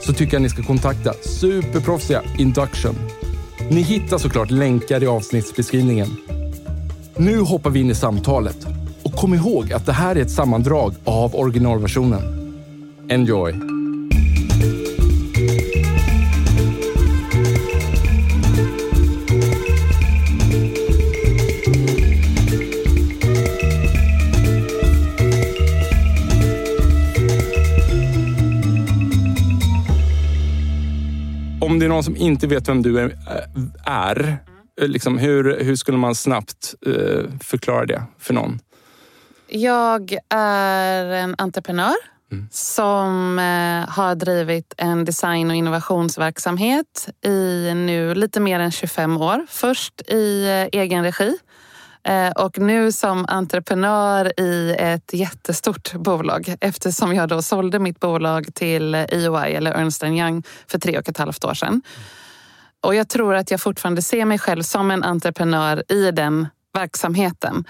så tycker jag ni ska kontakta superproffsiga Induction. Ni hittar såklart länkar i avsnittsbeskrivningen. Nu hoppar vi in i samtalet och kom ihåg att det här är ett sammandrag av originalversionen. Enjoy! Någon som inte vet vem du är, är liksom, hur, hur skulle man snabbt eh, förklara det för någon? Jag är en entreprenör som eh, har drivit en design och innovationsverksamhet i nu lite mer än 25 år. Först i eh, egen regi eh, och nu som entreprenör i ett jättestort bolag eftersom jag då sålde mitt bolag till EY eller Ernst Young för tre och ett halvt år sedan. Och jag tror att jag fortfarande ser mig själv som en entreprenör i den verksamheten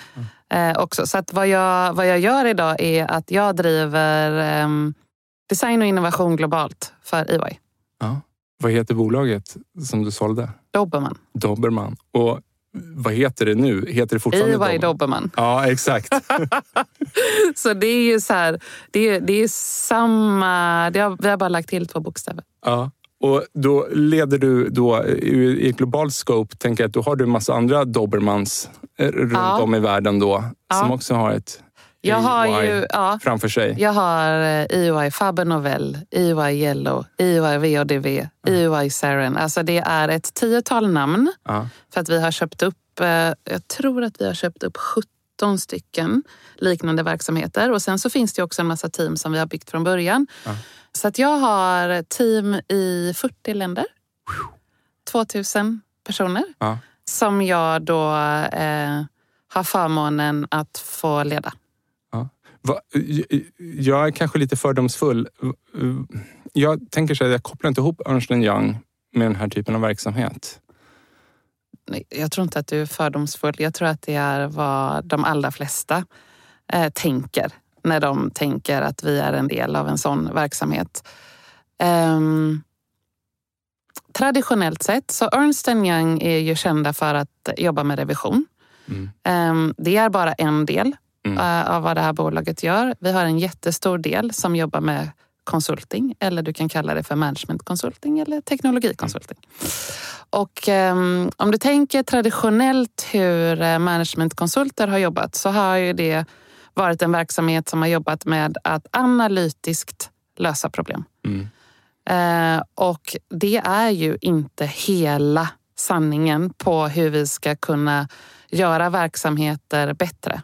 eh, också. Så att vad, jag, vad jag gör idag är att jag driver eh, design och innovation globalt för EY. Ja. Vad heter bolaget som du sålde? Dobermann. Dobermann. Och vad heter det nu? Heter det fortfarande Dobermann? Dobermann. Ja, exakt. Så det är ju så här, det är, det är samma... Det har, vi har bara lagt till två bokstäver. ja. Och då leder du då i global scope, tänker jag att då har du en massa andra Dobermans eh, runt Ja. om i världen då, som Ja. också har ett Jag har ju... Ja, framför sig. Jag har eh, EY Faber Novell, EY Yellow, EY VODV, EY Saren. Alltså det är ett tiotal namn. Ja. För att vi har köpt upp, eh, jag tror att vi har köpt upp 17 stycken liknande verksamheter. Och sen så finns det också en massa team som vi har byggt från början. Ja. Så att jag har team i 40 länder. 2000 personer. Ja. Som jag då eh, har förmånen att få leda. Va, jag är kanske lite fördomsfull. Jag tänker så här, jag kopplar inte ihop Ernst Young med den här typen av verksamhet. Jag tror inte att du är fördomsfull. Jag tror att det är vad de allra flesta eh, tänker när de tänker att vi är en del av en sån verksamhet. Ehm, traditionellt sett så Ernst Young är ju kända för att jobba med revision. Mm. Ehm, det är bara en del Mm. eh, av vad det här bolaget gör. Vi har en jättestor del som jobbar med konsulting eller du kan kalla det för managementkonsulting eller teknologikonsulting. Och ehm, om du tänker traditionellt hur eh, managementkonsulter har jobbat så har ju det varit en verksamhet som har jobbat med att analytiskt lösa problem. Mm. Eh, och det är ju inte hela sanningen på hur vi ska kunna göra verksamheter bättre.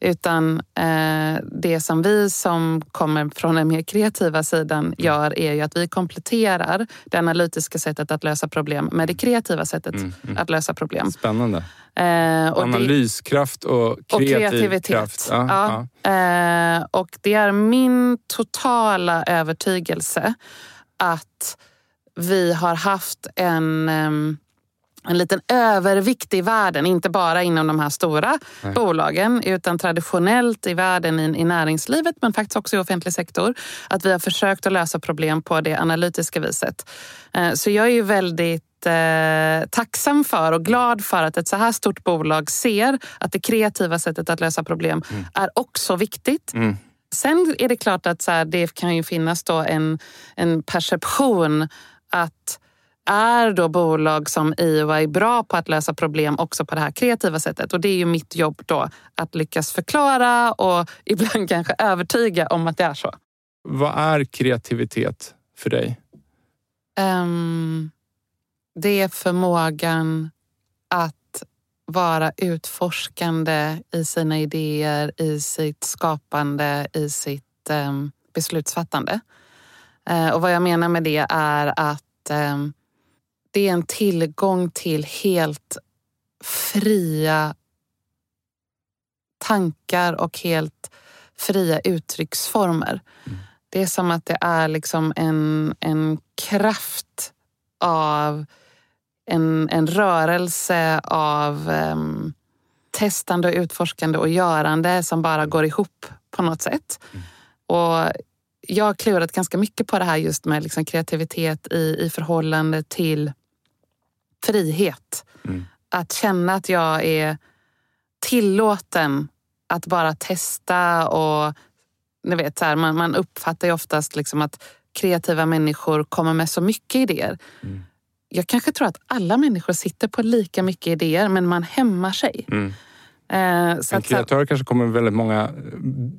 Utan eh, det som vi som kommer från den mer kreativa sidan gör är ju att vi kompletterar det analytiska sättet att lösa problem med det kreativa sättet Mm, mm. att lösa problem. Spännande. Eh, och Analyskraft och och kreativ kreativitet. kraft. Ja, Ja. ja. Eh, och det är min totala övertygelse att vi har haft en, ehm, en liten övervikt i världen. Inte bara inom de här stora Nej. bolagen utan traditionellt i världen, i, i näringslivet men faktiskt också i offentlig sektor. Att vi har försökt att lösa problem på det analytiska viset. Eh, så jag är ju väldigt eh, tacksam för och glad för att ett så här stort bolag ser att det kreativa sättet att lösa problem är också viktigt. Mm. Sen är det klart att så här, det kan ju finnas då en, en perception att är då bolag som EY bra på att lösa problem också på det här kreativa sättet? Och det är ju mitt jobb då, att lyckas förklara och ibland kanske övertyga om att det är så. Vad är kreativitet för dig? Um, det är förmågan att vara utforskande i sina idéer, i sitt skapande, i sitt um, beslutsfattande. Uh, och vad jag menar med det är att um, det är en tillgång till helt fria tankar och helt fria uttrycksformer. Mm. Det är som att det är liksom en, en kraft av en, en rörelse av um, testande och utforskande och görande som bara går ihop på något sätt. Mm. Och jag har klurat ganska mycket på det här just med liksom kreativitet i, i förhållande till frihet. Mm. Att känna att jag är tillåten att bara testa och ni vet, så här, man, man uppfattar ju oftast liksom att kreativa människor kommer med så mycket idéer. Mm. Jag kanske tror att alla människor sitter på lika mycket idéer men man hämmar sig. Mm. Eh, så en kreatör kanske kommer med väldigt många eh,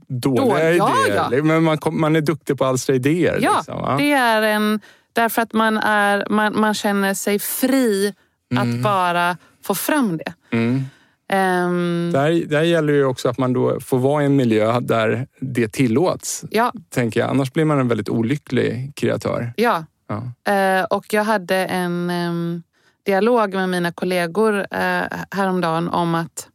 dåliga då, idéer. Ja, ja. Men man, man är duktig på att alstra idéer. Ja, liksom, ja, det är en... Därför att man, är, man, man känner sig fri mm. att bara få fram det. Mm. Um, där, där gäller ju också att man då får vara i en miljö där det tillåts. Ja. Tänker jag. Annars blir man en väldigt olycklig kreatör. Ja. ja. Uh, och jag hade en um, dialog med mina kollegor uh, häromdagen om att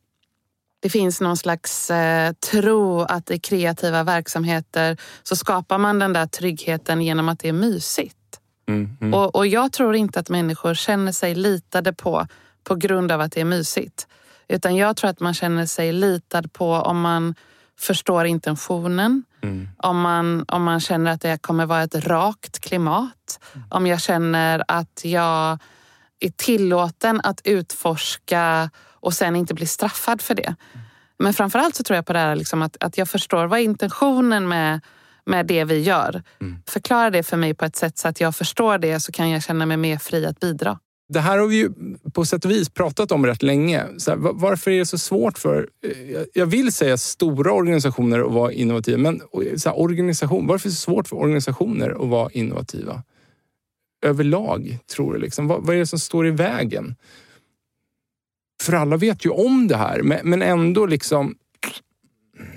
det finns någon slags uh, tro att i kreativa verksamheter så skapar man den där tryggheten genom att det är mysigt. Mm, mm. Och, och jag tror inte att människor känner sig litade på på grund av att det är mysigt. Utan jag tror att man känner sig litad på om man förstår intentionen. Mm. Om, man, om man känner att det kommer vara ett rakt klimat. Mm. Om jag känner att jag är tillåten att utforska och sen inte bli straffad för det. Men framförallt så tror jag på det här liksom att, att jag förstår vad intentionen med, med det vi gör. Mm. Förklara det för mig på ett sätt så att jag förstår det så kan jag känna mig mer fri att bidra. Det här har vi ju på sätt och vis pratat om rätt länge. Här, varför är det så svårt för, eh, jag vill säga stora organisationer att vara innovativa, men så här, organisation, varför är det så svårt för organisationer att vara innovativa? Överlag, tror du? Liksom. Vad, vad är det som står i vägen? För alla vet ju om det här, men ändå liksom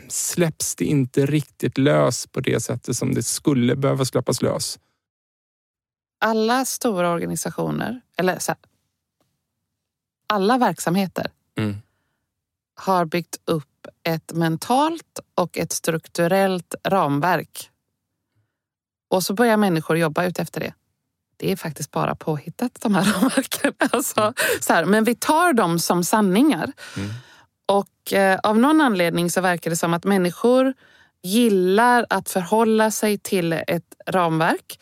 släpps det inte riktigt lös på det sättet som det skulle behöva släppas lös alla stora organisationer, eller så här, alla verksamheter mm. har byggt upp ett mentalt och ett strukturellt ramverk. Och så börjar människor jobba ut efter det. Det är faktiskt bara påhittat de här ramverken. Alltså, mm. så här, men vi tar dem som sanningar. Mm. Och eh, av någon anledning så verkar det som att människor gillar att förhålla sig till ett ramverk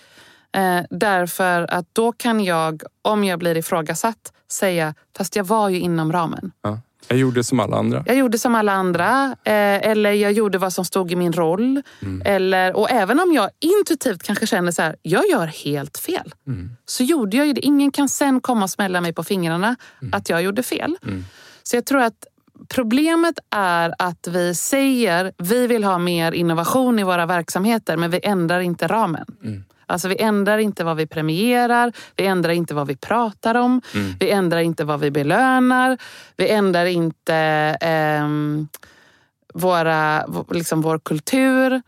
Eh, därför att då kan jag, om jag blir ifrågasatt, säga fast jag var ju inom ramen. Ja. Jag gjorde som alla andra. Jag gjorde som alla andra. Eh, eller jag gjorde vad som stod i min roll. Mm. Eller, och även om jag intuitivt kanske känner så här, jag gör helt fel. Mm. Så gjorde jag ju det. Ingen kan sen komma och smälla mig på fingrarna mm. att jag gjorde fel. Mm. Så jag tror att Problemet är att vi säger vi vill ha mer innovation i våra verksamheter men vi ändrar inte ramen. Mm. Alltså vi ändrar inte vad vi premierar, vi ändrar inte vad vi pratar om, mm. vi ändrar inte vad vi belönar, vi ändrar inte eh, våra, liksom vår kultur.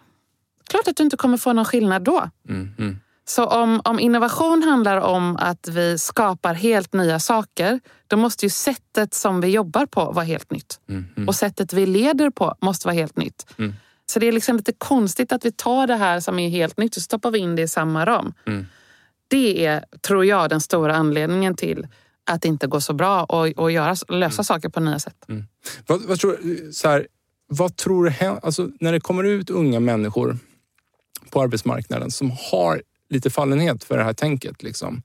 Klart att du inte kommer få någon skillnad då. Mm. Så om, om innovation handlar om att vi skapar helt nya saker, då måste ju sättet som vi jobbar på vara helt nytt. Mm, mm. Och sättet vi leder på måste vara helt nytt. Mm. Så det är liksom lite konstigt att vi tar det här som är helt nytt och stoppar vi in det i samma ram. Mm. Det är, tror jag, den stora anledningen till att det inte går så bra att, att göra, lösa mm. saker på nya sätt. Mm. Vad, vad, tror, så här, vad tror du alltså, när det kommer ut unga människor på arbetsmarknaden som har lite fallenhet för det här tänket? Liksom.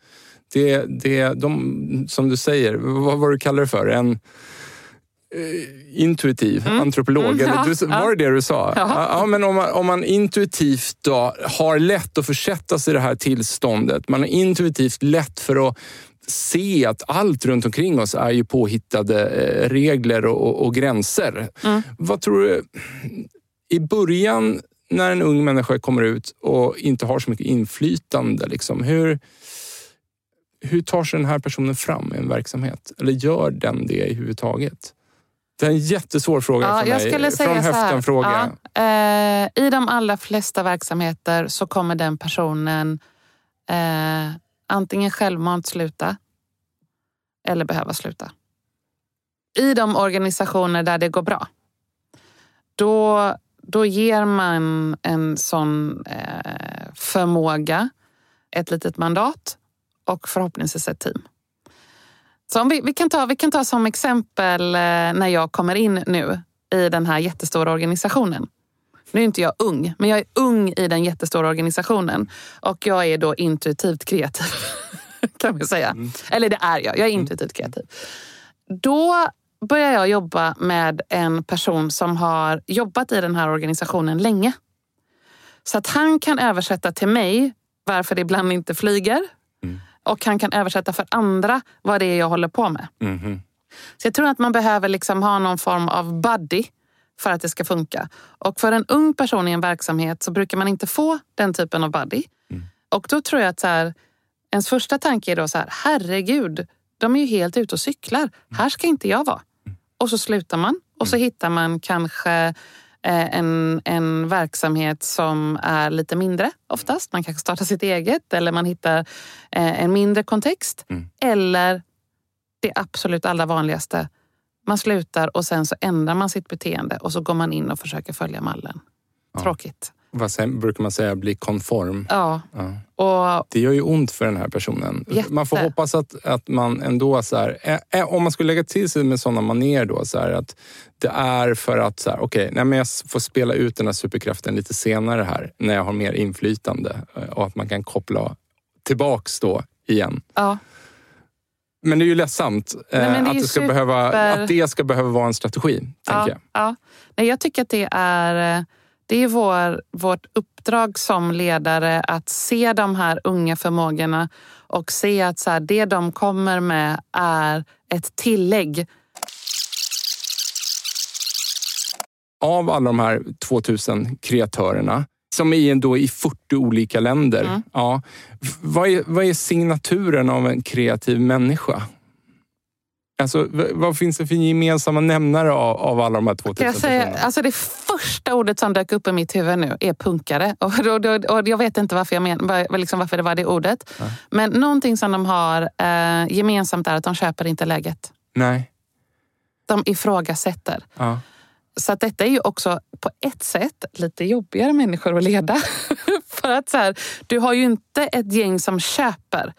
Det, det, de, som du säger, vad var du kallar det för? En eh, intuitiv antropolog. Mm, ja, du, var det det du sa? Ja. Ja, men om, man, om man intuitivt då har lätt att försätta sig i det här tillståndet. Man har intuitivt lätt för att se att allt runt omkring oss är ju påhittade eh, regler och, och, och gränser. Mm. Vad tror du? I början när en ung människa kommer ut och inte har så mycket inflytande, liksom, hur, hur tar sig den här personen fram i en verksamhet? Eller gör den det i huvud taget? Det är en jättesvår fråga Ja, för jag mig. skulle säga Från höften-fråga. ja, eh, I de allra flesta verksamheter så kommer den personen eh, antingen självmant sluta eller behöva sluta. I de organisationer där det går bra, då, då ger man en sån eh, förmåga, ett litet mandat och förhoppningsvis ett team. Så om vi, vi, kan ta, vi kan ta som exempel eh, när jag kommer in nu i den här jättestora organisationen. Nu är inte jag ung, men jag är ung i den jättestora organisationen. Och jag är då intuitivt kreativ, kan man säga. Eller det är jag, jag är intuitivt kreativ. Då börjar jag jobba med en person som har jobbat i den här organisationen länge. Så att han kan översätta till mig varför det ibland inte flyger. Och han kan översätta för andra vad det är jag håller på med. Mhm. Så jag tror att man behöver liksom ha någon form av buddy för att det ska funka. Och för en ung person i en verksamhet så brukar man inte få den typen av buddy. Och då tror jag att så här, ens första tanke är då så här, herregud, de är ju helt ute och cyklar. Här ska inte jag vara. Och så slutar man och så hittar man kanske eh, en, en verksamhet som är lite mindre oftast. Man kanske startar sitt eget eller man hittar eh, en mindre kontext. Eller det absolut allra vanligaste. Man slutar och sen så ändrar man sitt beteende och så går man in och försöker följa mallen. Tråkigt. Vad brukar man säga? Bli konform. Ja. Ja. Och Det gör ju ont för den här personen. Jätte. Man får hoppas att, att man ändå, så här, ä, ä, om man skulle lägga till sig med sådana manér då, så här, att det är för att, så här, okej, nej, men jag får spela ut den här superkraften lite senare här, när jag har mer inflytande eh, och att man kan koppla tillbaks då igen. ja, Men det är ju ledsamt eh, Nej, det att, det ska super- behöva, att det ska behöva vara en strategi, tänker ja, jag. ja. Nej, jag tycker att det är, eh, det är vår, vårt uppdrag som ledare att se de här unga förmågorna och se att så här, det de kommer med är ett tillägg. Av alla de här 2000 kreatörerna, som är då i 40 olika länder. Mm. Ja, vad, är, vad är signaturen av en kreativ människa? Alltså, vad finns det för gemensamma nämnare av, av alla de här 2000 Kan jag, säga, personerna? alltså det första ordet som dök upp i mitt huvud nu är punkare. Och, då, och jag vet inte varför, jag men, var- liksom varför det var det ordet. Men någonting som de har eh, gemensamt är att de köper inte läget. Nej. De ifrågasätter. Ja. Så att detta är ju också på ett sätt lite jobbigare människor att leda. För att så här, du har ju inte ett gäng som köper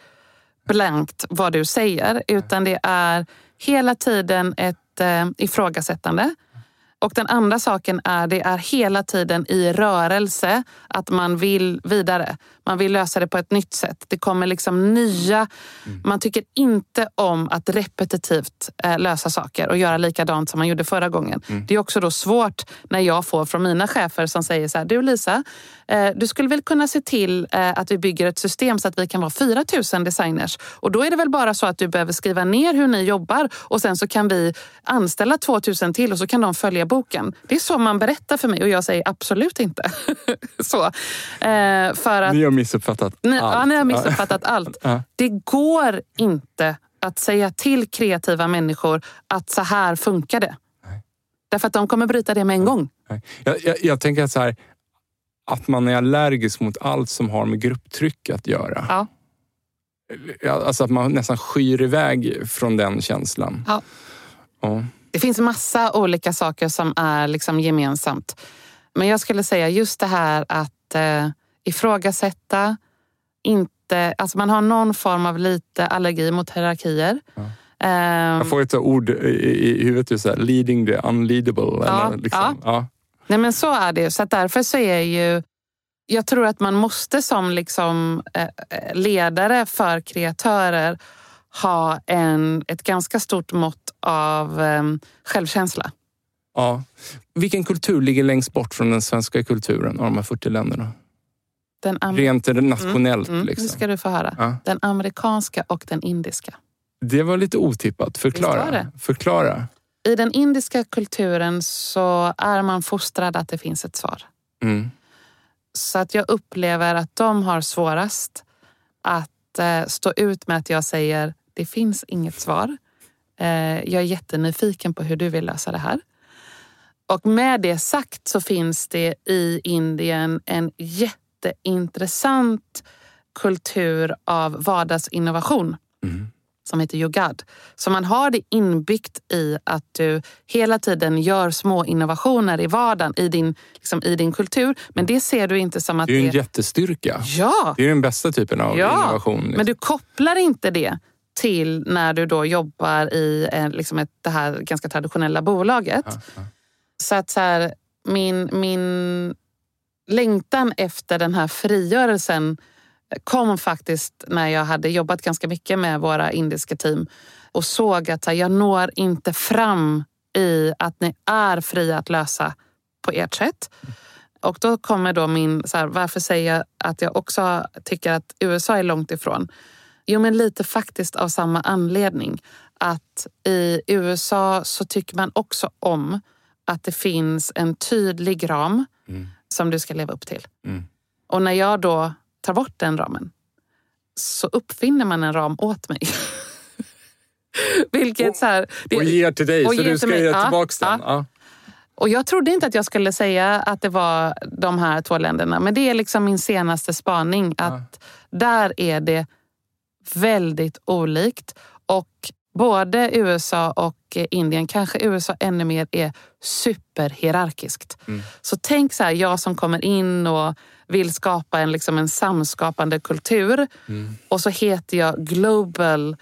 blankt vad du säger. Utan det är hela tiden ett eh, ifrågasättande. Och den andra saken är det är hela tiden i rörelse att man vill vidare. Man vill lösa det på ett nytt sätt. Det kommer liksom nya... Man tycker inte om att repetitivt eh, lösa saker och göra likadant som man gjorde förra gången. Det är också då svårt när jag får från mina chefer som säger så här, du Lisa, eh, du skulle väl kunna se till eh, att vi bygger ett system så att vi kan vara 4 000 designers. Och då är det väl bara så att du behöver skriva ner hur ni jobbar och sen så kan vi anställa 2 000 till och så kan de följa boken. Det är så man berättar för mig och jag säger absolut inte. så. Eh, för att Ni har missuppfattat ni, allt. ja, ni har missuppfattat allt. Det går inte att säga till kreativa människor att så här funkar det. Därför att de kommer bryta det med en gång. Jag, jag, jag tänker att så här, att man är allergisk mot allt som har med grupptryck att göra. Ja, Alltså att man nästan skyr iväg från den känslan. Ja. Ja. Det finns massa olika saker som är liksom gemensamt. Men jag skulle säga just det här att eh, ifrågasätta, inte, alltså man har någon form av lite allergi mot hierarkier. Ehm, Jag får ett ord i, i huvudet, just så här, leading the unleadable. Ja, eller liksom. ja. Nej men så är det. Så därför så är ju... Jag tror att man måste som liksom, eh, ledare för kreatörer ha en, ett ganska stort mått av um, självkänsla. Ja. Vilken kultur ligger längst bort från den svenska kulturen av de här 40 länderna? Den Rent nationellt. Mm, mm, liksom. Nu ska du få höra. Ja. Den amerikanska och den indiska. Det var lite otippat. Förklara. det? Förklara. I den indiska kulturen så är man fostrad att det finns ett svar. Mm. Så att jag upplever att de har svårast att eh, stå ut med att jag säger det finns inget svar. Eh, jag är jättenyfiken på hur du vill lösa det här. Och med det sagt så finns det i Indien en jätteintressant kultur av vardagsinnovation Mm. som heter Yogad. Så man har det inbyggt i att du hela tiden gör små innovationer i vardagen i din, liksom, i din kultur. Men det ser du inte som att Det är ju en det... jättestyrka. Ja, Det är den bästa typen av Ja, innovation. liksom. men du kopplar inte det till när du då jobbar i eh, liksom ett, det här ganska traditionella bolaget. Ja, ja. Så att så här, min, min längtan efter den här frigörelsen kom faktiskt när jag hade jobbat ganska mycket med våra indiska team och såg att här, jag når inte fram i att ni är fria att lösa på ert sätt. Och då kommer då min, så här, varför säger jag att jag också tycker att USA är långt ifrån? Jo, men lite faktiskt av samma anledning. Att i USA så tycker man också om att det finns en tydlig ram Mm. som du ska leva upp till. Mm. Och när jag då tar bort den ramen så uppfinner man en ram åt mig. Vilket så här, det- Och ger till dig, och så du ska mig. ge Ja, tillbaka den. ja. Ja. Och jag trodde inte att jag skulle säga att det var de här två länderna. Men det är liksom min senaste spaning. Att där är det väldigt olikt. Och både USA och Indien, kanske USA ännu mer, är superhierarkiskt. Mm. Så tänk så här, jag som kommer in och vill skapa en, liksom en samskapande kultur. Mm. Och så heter jag Global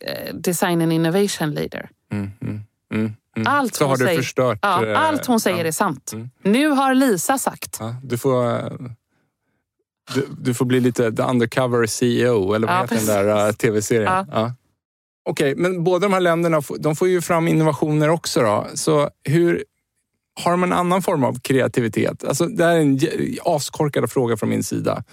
eh, Design and Innovation Leader. Mm, mm, mm, mm. Allt hon säger- förstört. Ja, eh, allt hon säger ja. är sant. Nu har Lisa sagt. Ja, du, får, eh, du, du får bli lite the undercover CEO, eller vad Ja, heter den där eh, tv-serien? Ja. Ja. Okej, men båda de här länderna de får ju fram innovationer också. Då. Så hur, har de en annan form av kreativitet? Alltså, det här är en askorkad fråga från min sida.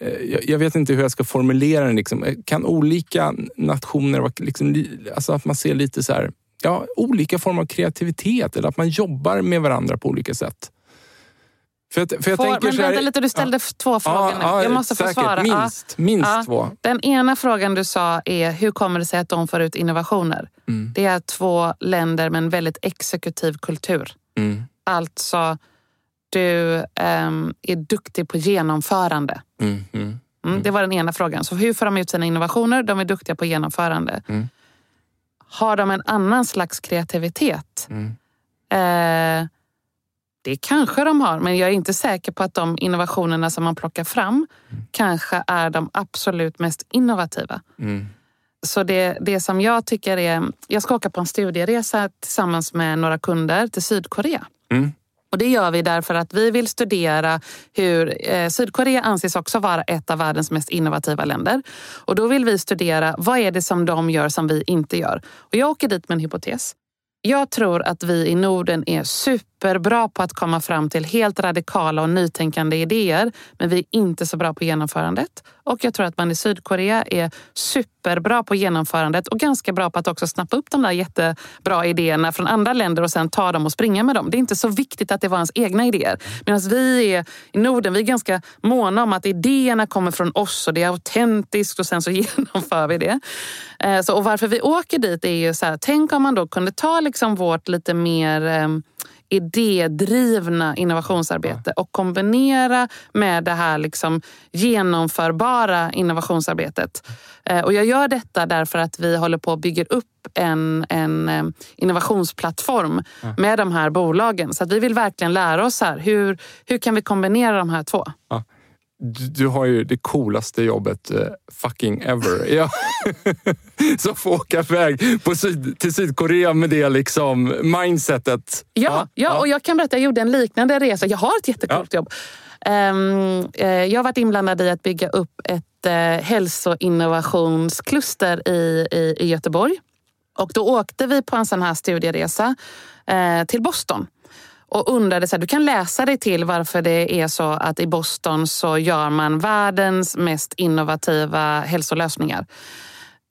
Eh, Jag, vet inte hur jag ska formulera den. Liksom. Eh, Kan olika nationer, vara liksom, li- alltså att man ser lite så här, ja, olika former av kreativitet eller att man jobbar med varandra på olika sätt? För, att, för jag Får, tänker men så här, vänta lite, du ställde f- två frågor nu. jag måste få säkert. svara. Ja. Minst, minst Ja. två. Den ena frågan du sa är hur kommer det sig att de får ut innovationer? Mm. Det är två länder med en väldigt exekutiv kultur. Mm. Alltså, du ehm, är duktig på genomförande. Mm. Mm. Mm, Det var den ena frågan. Så hur får de ut sina innovationer? De är duktiga på genomförande. Mm. Har de en annan slags kreativitet? Mm. Eh, det kanske de har, men jag är inte säker på att de innovationerna som man plockar fram kanske är de absolut mest innovativa. Mm. Så det, det som jag tycker är... Jag ska åka på en studieresa tillsammans med några kunder till Sydkorea. Mm. Och Det gör vi därför att vi vill studera hur... Eh, Sydkorea anses också vara ett av världens mest innovativa länder. Och Då vill vi studera vad är det som de gör som vi inte gör. Och Jag åker dit med en hypotes. Jag tror att vi i Norden är superbra på att komma fram till helt radikala och nytänkande idéer. Men vi är inte så bra på genomförandet. Och jag tror att man i Sydkorea är superbra på genomförandet och ganska bra på att också snappa upp de där jättebra idéerna från andra länder och sen ta dem och springa med dem. Det är inte så viktigt att det var ens egna idéer. Medan vi är, i Norden vi är ganska måna om att idéerna kommer från oss och det är autentiskt och sen så genomför vi det. Eh, så, och varför vi åker dit är ju så här, tänk om man då kunde ta liksom vårt lite mer eh, idédrivna innovationsarbete och kombinera med det här liksom genomförbara innovationsarbetet. Eh, Och jag gör detta därför att vi håller på att bygga upp en, en eh, innovationsplattform med de här bolagen. Så att vi vill verkligen lära oss här, hur, hur kan vi kombinera de här två? Du, du har ju det coolaste jobbet uh, fucking ever. Ja. Som får åka iväg på syd, till Sydkorea med det liksom mindsetet. Ja, ja, ja, och jag kan berätta, jag gjorde en liknande resa. Jag har ett jättecoolt ja. jobb. Um, uh, jag har varit inblandad i att bygga upp ett uh, hälsoinnovationskluster i, i, i Göteborg. Och då åkte vi på en sån här studieresa till Boston och undrade, så här, du kan läsa dig till varför det är så att i Boston så gör man världens mest innovativa hälsolösningar.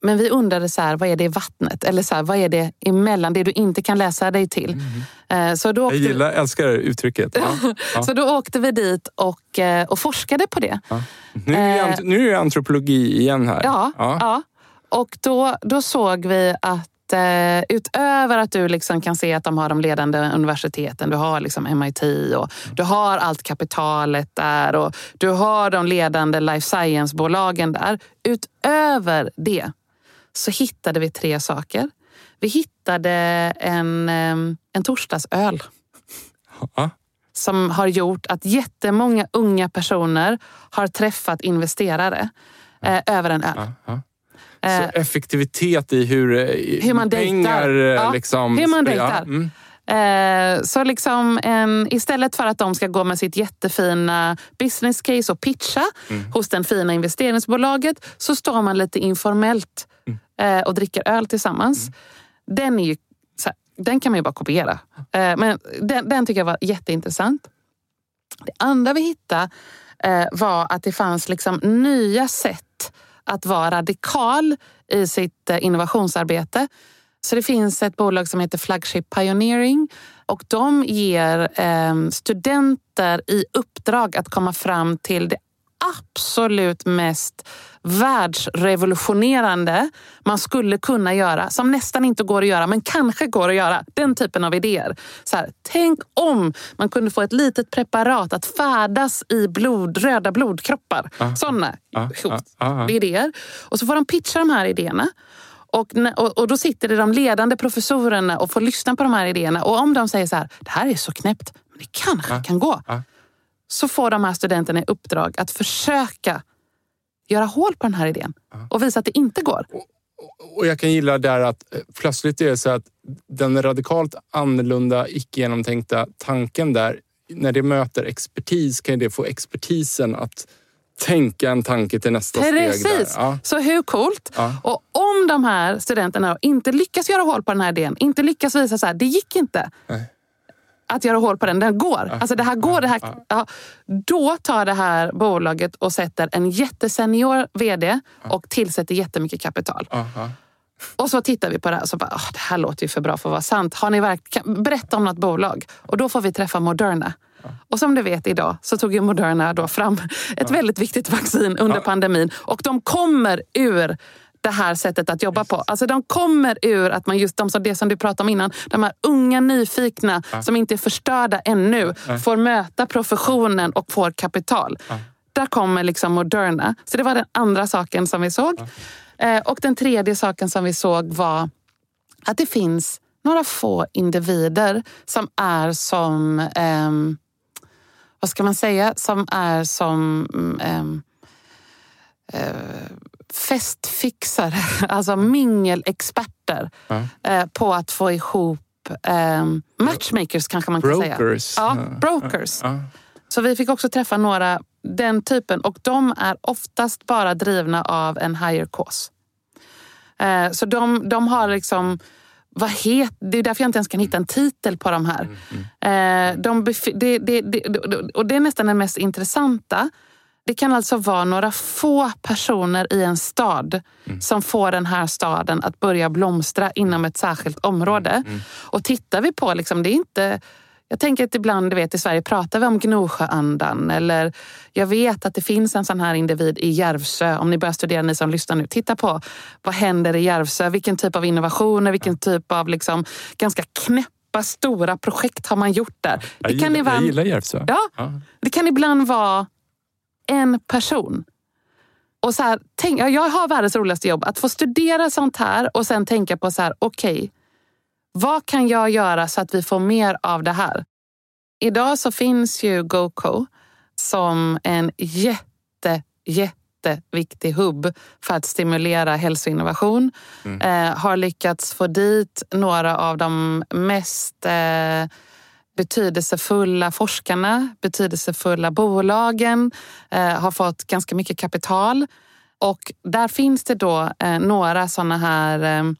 Men vi undrade så här, vad är det i vattnet? Eller så här, vad är det emellan det du inte kan läsa dig till? Mm. Så då åkte... Jag gillar, älskar uttrycket. Ja. Ja. så då åkte vi dit och, eh, och forskade på det. Ja. Nu, är, nu är antropologi igen här. Ja, ja. och då, då såg vi att eh, utöver att du liksom kan se att de har de ledande universiteten, du har liksom MIT och du har allt kapitalet där och du har de ledande life science-bolagen där. Utöver det så hittade vi tre saker. Vi hittade en, eh, en torsdagsöl. Ja. Som har gjort att jättemånga unga personer har träffat investerare eh, över en öl. Ja, ja. Så eh, effektivitet i hur, eh, hur man pengar dejtar. Ja, liksom, hur man dejtar. Mm. Eh, så liksom en, istället för att de ska gå med sitt jättefina business case och pitcha mm. hos det fina investeringsbolaget så står man lite informellt mm. och dricker öl tillsammans. Mm. Den, är ju, den kan man ju bara kopiera. Men den, den tycker jag var jätteintressant. Det andra vi hittade var att det fanns liksom nya sätt att vara radikal i sitt eh, innovationsarbete. Så det finns ett bolag som heter Flagship Pioneering och de ger eh, studenter i uppdrag att komma fram till det absolut mest världsrevolutionerande man skulle kunna göra, som nästan inte går att göra, men kanske går att göra. Den typen av idéer. Så här, tänk om man kunde få ett litet preparat att färdas i blod, röda blodkroppar. Ah, Sådana ah, ah, ah, idéer. Och så får de pitcha de här idéerna. Och, och, och, då sitter det de ledande professorerna och får lyssna på de här idéerna. Och om de säger så här, det här är så knäppt, men det kanske kan gå så får de här studenterna i uppdrag att försöka göra hål på den här idén och visa att det inte går. Och jag kan gilla där att eh, plötsligt är det så att den radikalt annorlunda, icke genomtänkta tanken där, när det möter expertis kan det få expertisen att tänka en tanke till nästa Precis. steg. Precis! Ja. Så hur coolt? Ja. Och om de här studenterna inte lyckas göra hål på den här idén, inte lyckas visa så här, det gick inte. Nej att göra hål på den. Den går. Alltså det här går. Det här, ja. Då tar det här bolaget och sätter en jättesenior vd och tillsätter jättemycket kapital. Och så tittar vi på det här och så bara, det här låter ju för bra för att vara sant. Har ni verk berätta om något bolag. Och då får vi träffa Moderna. Och som du vet idag så tog ju Moderna då fram ett väldigt viktigt vaccin under pandemin. Och de kommer ur det här sättet att jobba på. Alltså de kommer ur att man just de, det som du pratade om innan, de här unga nyfikna ja. som inte är förstörda ännu ja. får möta professionen och får kapital. Ja. Där kommer liksom Moderna. Så det var den andra saken som vi såg. Eh, och den tredje saken som vi såg var att det finns några få individer som är som, eh, vad ska man säga, som är som eh, festfixare, alltså mingelexperter mm. eh, på att få ihop eh, matchmakers kanske man kan brokers. säga. Ja, brokers. Mm. Så vi fick också träffa några den typen och de är oftast bara drivna av en higher cause. Eh, så de, de har liksom vad het, det är därför jag inte ens kan hitta en titel på de här. Mm, mm. Eh, de det, det, det, och det är nästan den mest intressanta. Det kan alltså vara några få personer i en stad mm. som får den här staden att börja blomstra inom ett särskilt område. Mm. Och tittar vi på, liksom, det är inte... Jag tänker att ibland du vet, i Sverige pratar vi om Gnosjöandan eller jag vet att det finns en sån här individ i Järvsö. Om ni börjar studera, ni som lyssnar nu, titta på vad händer i Järvsö? Vilken typ av innovationer, vilken typ av liksom, ganska knäppa stora projekt har man gjort där. Det kan ibland, jag gillar Järvsö. Ja, ja, det kan ibland vara en person. Och så här, tänk, jag har världens roligaste jobb. Att få studera sånt här och sen tänka på så här, okej, okay, vad kan jag göra så att vi får mer av det här? Idag så finns ju GoCo som en jätte jätteviktig hubb för att stimulera hälsoinnovation. Mm. Eh, har lyckats få dit några av de mest eh, betydelsefulla forskarna, betydelsefulla bolagen, eh, har fått ganska mycket kapital. Och där finns det då eh, några såna här eh,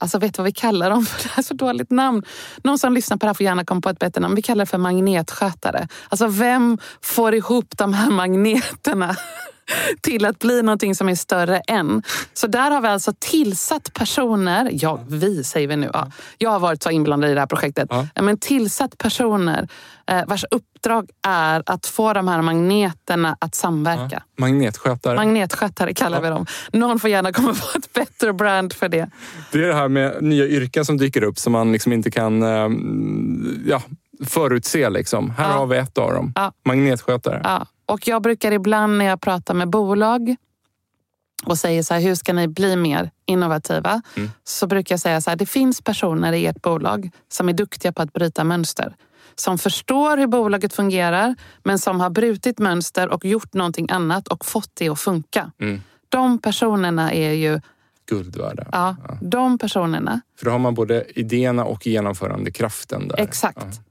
Alltså vet du vad vi kallar dem? För det är så dåligt namn. Någon som lyssnar på det här får gärna komma på ett bättre namn. Vi kallar det för magnetskötare. Alltså vem får ihop de här magneterna till att bli någonting som är större än. Så där har vi alltså tillsatt personer, ja vi säger vi nu, ja, jag har varit så inblandad i det här projektet, Ja. men tillsatt personer eh, vars uppdrag är att få de här magneterna att samverka. Magnetskötare. Magnetskötare kallar vi dem. Någon får gärna komma på ett bättre brand för det. Det är det här med nya yrken som dyker upp som man liksom inte kan eh, ja, förutse. Liksom. Här Ja. har vi ett av dem. Ja. Magnetskötare. Ja. Och jag brukar ibland när jag pratar med bolag och säger så här, hur ska ni bli mer innovativa? Mm. Så brukar jag säga så här, det finns personer i ert bolag som är duktiga på att bryta mönster. Som förstår hur bolaget fungerar, men som har brutit mönster och gjort någonting annat och fått det att funka. Mm. De personerna är ju, Guld värda. ja, de personerna, För då har man både idéerna och genomförandekraften där. exakt. Ja.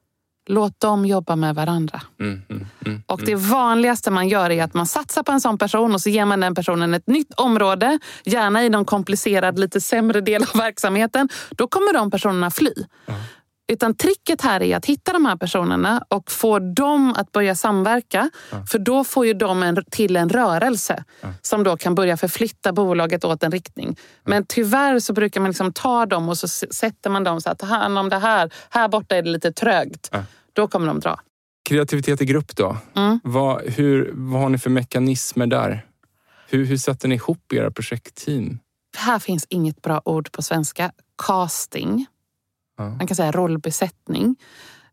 Låt dem jobba med varandra. Mm, mm, mm, Och det vanligaste man gör är att man satsar på en sån person och så ger man den personen ett nytt område, gärna i någon komplicerad, lite sämre del av verksamheten. Då kommer de personerna fly. Utan tricket här är att hitta de här personerna och få dem att börja samverka. För då får ju de en, till en rörelse som då kan börja förflytta bolaget åt en riktning. Men tyvärr så brukar man liksom ta dem och så sätter man dem så att ta hand om det här. Här borta är det lite trögt. Ja. Då kommer de dra. Kreativitet i grupp då? Mm. Vad, hur, vad har ni för mekanismer där? Hur, hur sätter ni ihop era projektteam? Här finns inget bra ord på svenska. Casting. Man kan säga rollbesättning.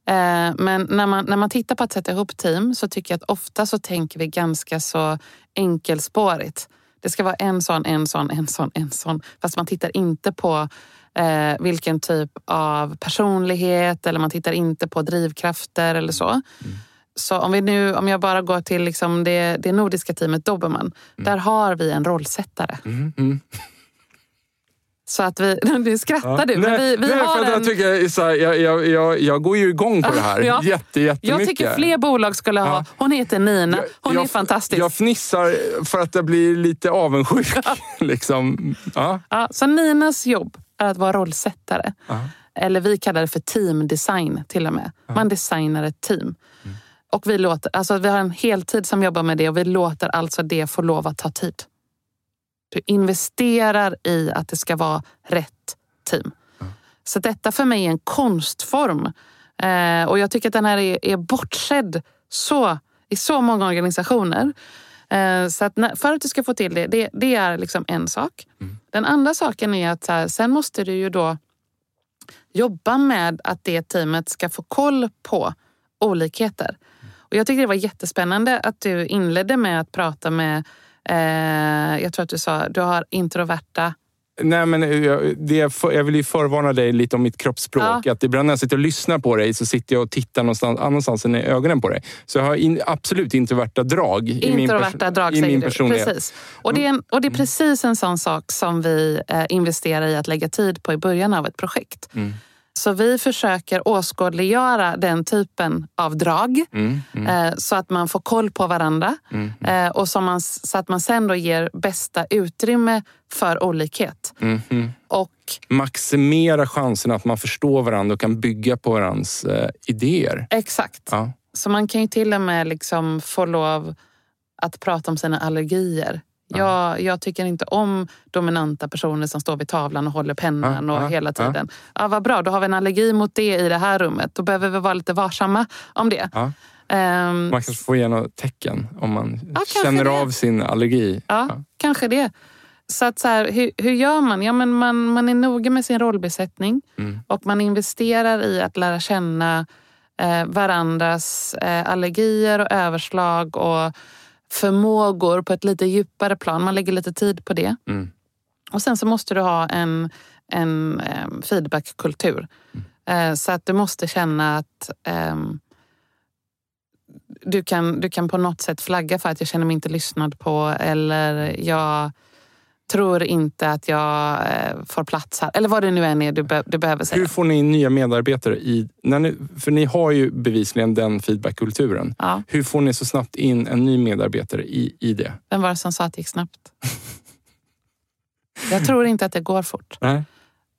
Eh, Men när man, när man tittar på att sätta ihop team så tycker jag att ofta så tänker vi ganska så enkelspårigt. Det ska vara en sån, en sån, en sån, en sån. Fast man tittar inte på eh, vilken typ av personlighet eller man tittar inte på drivkrafter eller så. Så om, vi nu, om jag bara går till liksom det, det nordiska teamet Dobermann. Där har vi en rollsättare. Mm, mm. Så att vi, nu skrattar du, men Nej, vi, vi nej, har för en... jag, tycker, så här, jag, jag, jag, jag går ju igång på det här Ja. jätte, jättemycket. Jag tycker fler bolag skulle ha... Ja. Hon heter Nina. Hon jag, är fantastisk. Jag fnissar för att jag blir lite avundsjuk. liksom. ja. Ja, så Ninas jobb är att vara rollsättare. Ja. Eller vi kallar det för teamdesign till och med. Man designar ett team. Mm. Och vi, låter, alltså vi har en heltid som jobbar med det och vi låter alltså det få lov att ta tid. Du investerar i att det ska vara rätt team. Så detta för mig är en konstform. Eh, och jag tycker att den här är, är bortsedd så, i så många organisationer. Eh, så att när, för att du ska få till det, det, det är liksom en sak. Den andra saken är att så här, sen måste du ju då jobba med att det teamet ska få koll på olikheter. Och jag tycker det var jättespännande att du inledde med att prata med, eh, jag tror att du sa, du har introverta Nej, men jag, det jag vill ju förvarna dig lite om mitt kroppsspråk. Ja. Att ibland när jag sitter och lyssnar på dig så sitter jag och tittar någonstans annanstans än i ögonen på dig. Så jag har in, absolut introverta drag i min, Introverta perso- drag i min personlighet. Precis. Och det, är en, och det är precis en sån sak som vi eh, investerar i att lägga tid på i början av ett projekt. Mm. Så vi försöker åskådliggöra den typen av drag Mm, mm, eh, så att man får koll på varandra mm, eh, och så, man, så att man sen då ger bästa utrymme för olikhet. mm, mm. Och Maximera chansen att man förstår varandra och kan bygga på varandras eh, idéer. exakt. Ja. Så man kan ju till och med liksom få lov att prata om sina allergier. Jag, jag tycker inte om dominanta personer som står vid tavlan och håller pennan Ja, och ja, hela ja. tiden. Ja, vad bra, då har vi en allergi mot det i det här rummet. Då behöver vi vara lite varsamma om det. Ja. Ehm, Man kanske får ge något tecken om man kanske känner det. av sin allergi. Ja, kanske det. Så, att så här, hur, hur gör man? Ja, men man? Man är noga med sin rollbesättning Mm. och man investerar i att lära känna eh, varandras eh, allergier och överslag och förmågor på ett lite djupare plan. Man lägger lite tid på det. Mm. Och sen så måste du ha en, en eh, feedbackkultur. Eh, så att du måste känna att ehm, du, kan, du kan på något sätt flagga för att jag känner mig inte lyssnad på eller jag tror inte att jag eh, får plats här. Eller vad det nu än är du, be, du behöver säga. Hur får ni in nya medarbetare? i... När ni, för ni har ju bevisligen den feedbackkulturen. Ja. Hur får ni så snabbt in en ny medarbetare i, i det? Vem var det som sa att det gick snabbt? jag tror inte att det går fort. Nej.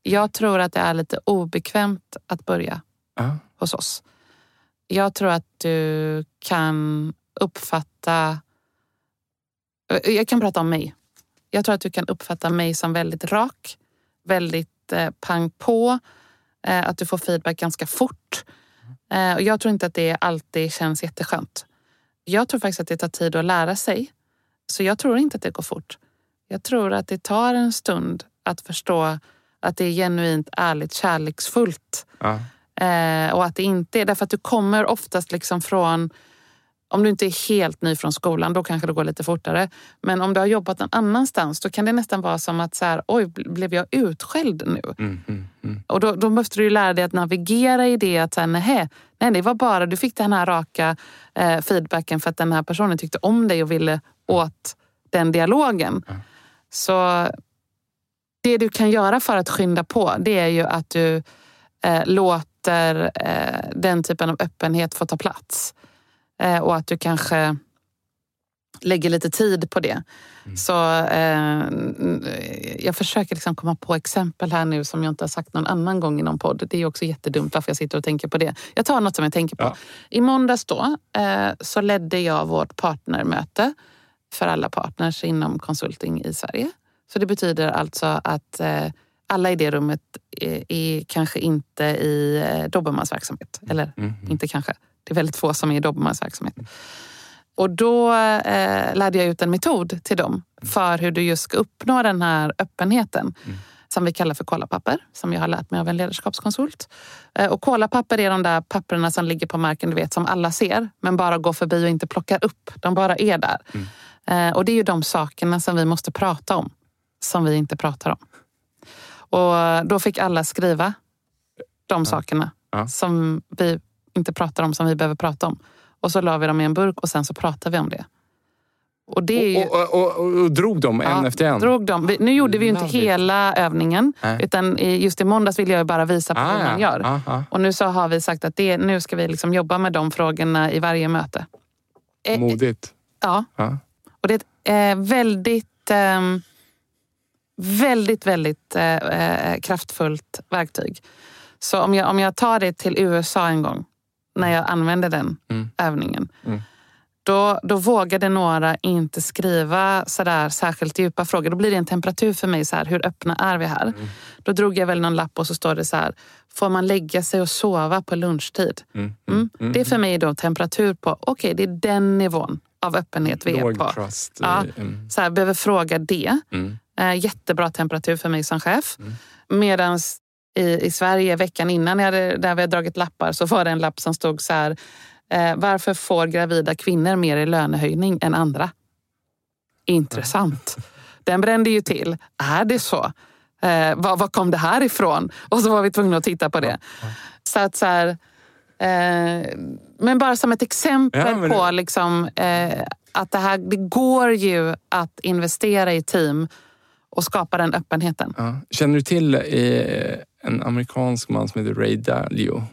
Jag tror att det är lite obekvämt att börja Ja. hos oss. Jag tror att du kan uppfatta... Jag kan prata om mig. Jag tror att du kan uppfatta mig som väldigt rak, väldigt eh, pang på. Eh, att du får feedback ganska fort. Eh, och jag tror inte att det alltid känns jätteskönt. Jag tror faktiskt att det tar tid att lära sig. Så jag tror inte att det går fort. Jag tror att det tar en stund att förstå att det är genuint, ärligt, kärleksfullt. Ja. Eh, och att det inte är... Därför att du kommer oftast liksom från... Om du inte är helt ny från skolan, då kanske det går lite fortare. Men om du har jobbat någon annanstans, då kan det nästan vara som att så här, oj, blev jag utskälld nu? Mm, mm, mm. Och då, då måste du lära dig att navigera i det. Att säga, nej, nej, det var bara du fick den här raka eh, feedbacken för att den här personen tyckte om dig och ville åt den dialogen. Så det du kan göra för att skynda på, det är ju att du eh, låter eh, den typen av öppenhet få ta plats. Eh, och att du kanske lägger lite tid på det. Så eh, jag försöker liksom komma på exempel här nu som jag inte har sagt någon annan gång i någon podd. Det är också jättedumt varför jag sitter och tänker på det. Jag tar något som jag tänker på. Ja. I måndags då eh, så ledde jag vårt partnermöte för alla partners inom konsulting i Sverige. Så det betyder alltså att eh, alla i det rummet är, är kanske inte i eh, Dobermans verksamhet. Eller Mm. inte kanske. Det är väldigt få som är i Dobermans verksamhet. Och då eh, lärde jag ut en metod till dem för hur du just ska uppnå den här öppenheten. Som vi kallar för kolapapper, som jag har lärt mig av en ledarskapskonsult. Eh, och kolapapper är de där papperna som ligger på marken, du vet, som alla ser, men bara går förbi och inte plockar upp. De bara är där. Eh, och det är ju de sakerna som vi måste prata om, som vi inte pratar om. Och då fick alla skriva de sakerna Ja. som vi inte pratar om, som vi behöver prata om. Och så la vi dem i en burk och sen så pratar vi om det. Och det är ju... Och, och, och, och, drog dem en Ja, efter en? Drog dem. Vi- Nu gjorde vi ju inte hela övningen. Nej. Utan i- just i måndags ville jag ju bara visa på hur man gör. Ah, ah. Och nu så har vi sagt att det, nu ska vi liksom jobba med de frågorna i varje möte. Eh, Modigt. Ja, Ja. och det är ett eh, väldigt, ehm, väldigt, väldigt eh, eh, kraftfullt verktyg. Så om jag, om jag tar det till USA en gång, när jag använde den Mm. övningen. Mm. Då, då vågade några inte skriva sådär särskilt djupa frågor. Då blir det en temperatur för mig. Så här, hur öppna är vi här? Mm. Då drog jag väl någon lapp och så står det så här. Får man lägga sig och sova på lunchtid? Mm. Mm. Det är för mig då temperatur på, okej det är den nivån av öppenhet vi är Låg på. trust. Ja. Mm. Så här, behöver fråga det. Mm. Eh, jättebra temperatur för mig som chef. Mm. Medan i, i Sverige veckan innan jag hade, där vi hade dragit lappar så var det en lapp som stod så här. Eh, varför får gravida kvinnor mer i lönehöjning än andra? Intressant. Den brände ju till. Är det så? Eh, var, var kom det här ifrån? Och så var vi tvungna att titta på det. Så att så här, eh, men bara som ett exempel Ja, på det- liksom, eh, att det, här, det går ju att investera i team och skapa den öppenheten. Ja. Känner du till eh, en amerikansk man som heter Ray Dalio?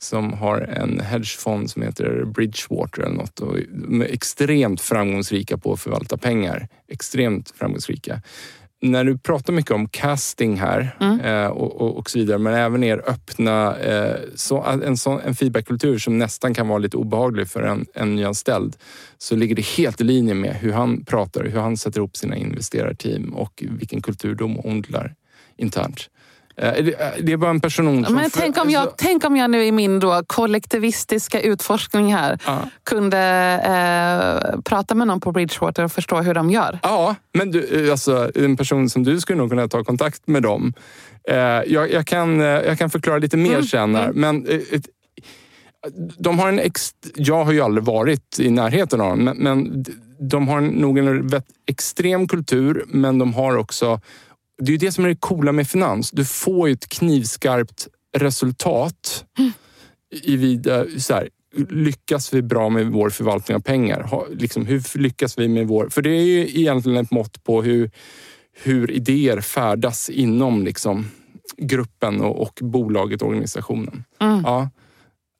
Som har en hedgefond som heter Bridgewater eller något. Och de är extremt framgångsrika på att förvalta pengar. Extremt framgångsrika. När du pratar mycket om casting här Mm. eh, och, och, och så vidare, men även er öppna, eh, så, en, sån, en feedbackkultur som nästan kan vara lite obehaglig för en, en nyanställd, så ligger det helt i linje med hur han pratar, hur han sätter ihop sina investerarteam och vilken kultur de odlar internt. Eh, det, eh, det är bara en person som... Men tänk om, jag, alltså, tänk om jag nu i min då kollektivistiska utforskning här ja. kunde eh, prata med någon på Bridgewater och förstå hur de gör. Ja, men du, eh, alltså, en person som du skulle nog kunna ta kontakt med dem. Eh, jag, jag, kan, jag kan förklara lite mer Mm, sen. Här, men eh, de har en ex, jag har ju aldrig varit i närheten av dem, men, men de har nog en extrem kultur, men de har också... Det är ju det som är det coola med finans. Du får ju ett knivskarpt resultat i vida, så här, lyckas vi bra med vår förvaltning av pengar? Ha, liksom, hur lyckas vi med vår... För det är ju egentligen ett mått på hur, hur idéer färdas inom liksom, gruppen och, och bolaget, organisationen. Mm. Ja.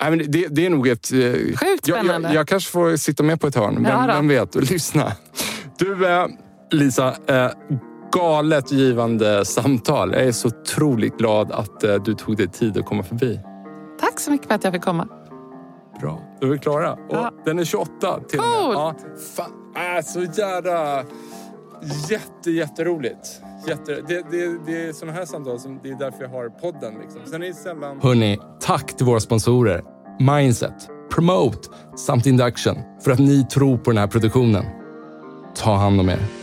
Nej, men det, det är nog ett... eh, Sjukt jag, jag, jag kanske får sitta med på ett hörn. Ja Vem, vet? Lyssna. Du, eh, Lisa. Eh, galet givande samtal. Jag är så otroligt glad att eh, du tog dig tid att komma förbi. Tack så mycket för att jag fick komma. Bra. Då är vi klara. Och Ja. Den är 28 till. Coolt. Ja, fan, äh, så jävla... Jätte, jätteroligt. Jätte, det, det, det är såna här samtal som... Det är därför jag har podden. Liksom. Sen är det sällan... Hörni, tack till våra sponsorer. Mindset, Promote samt Induction för att ni tror på den här produktionen. Ta hand om er.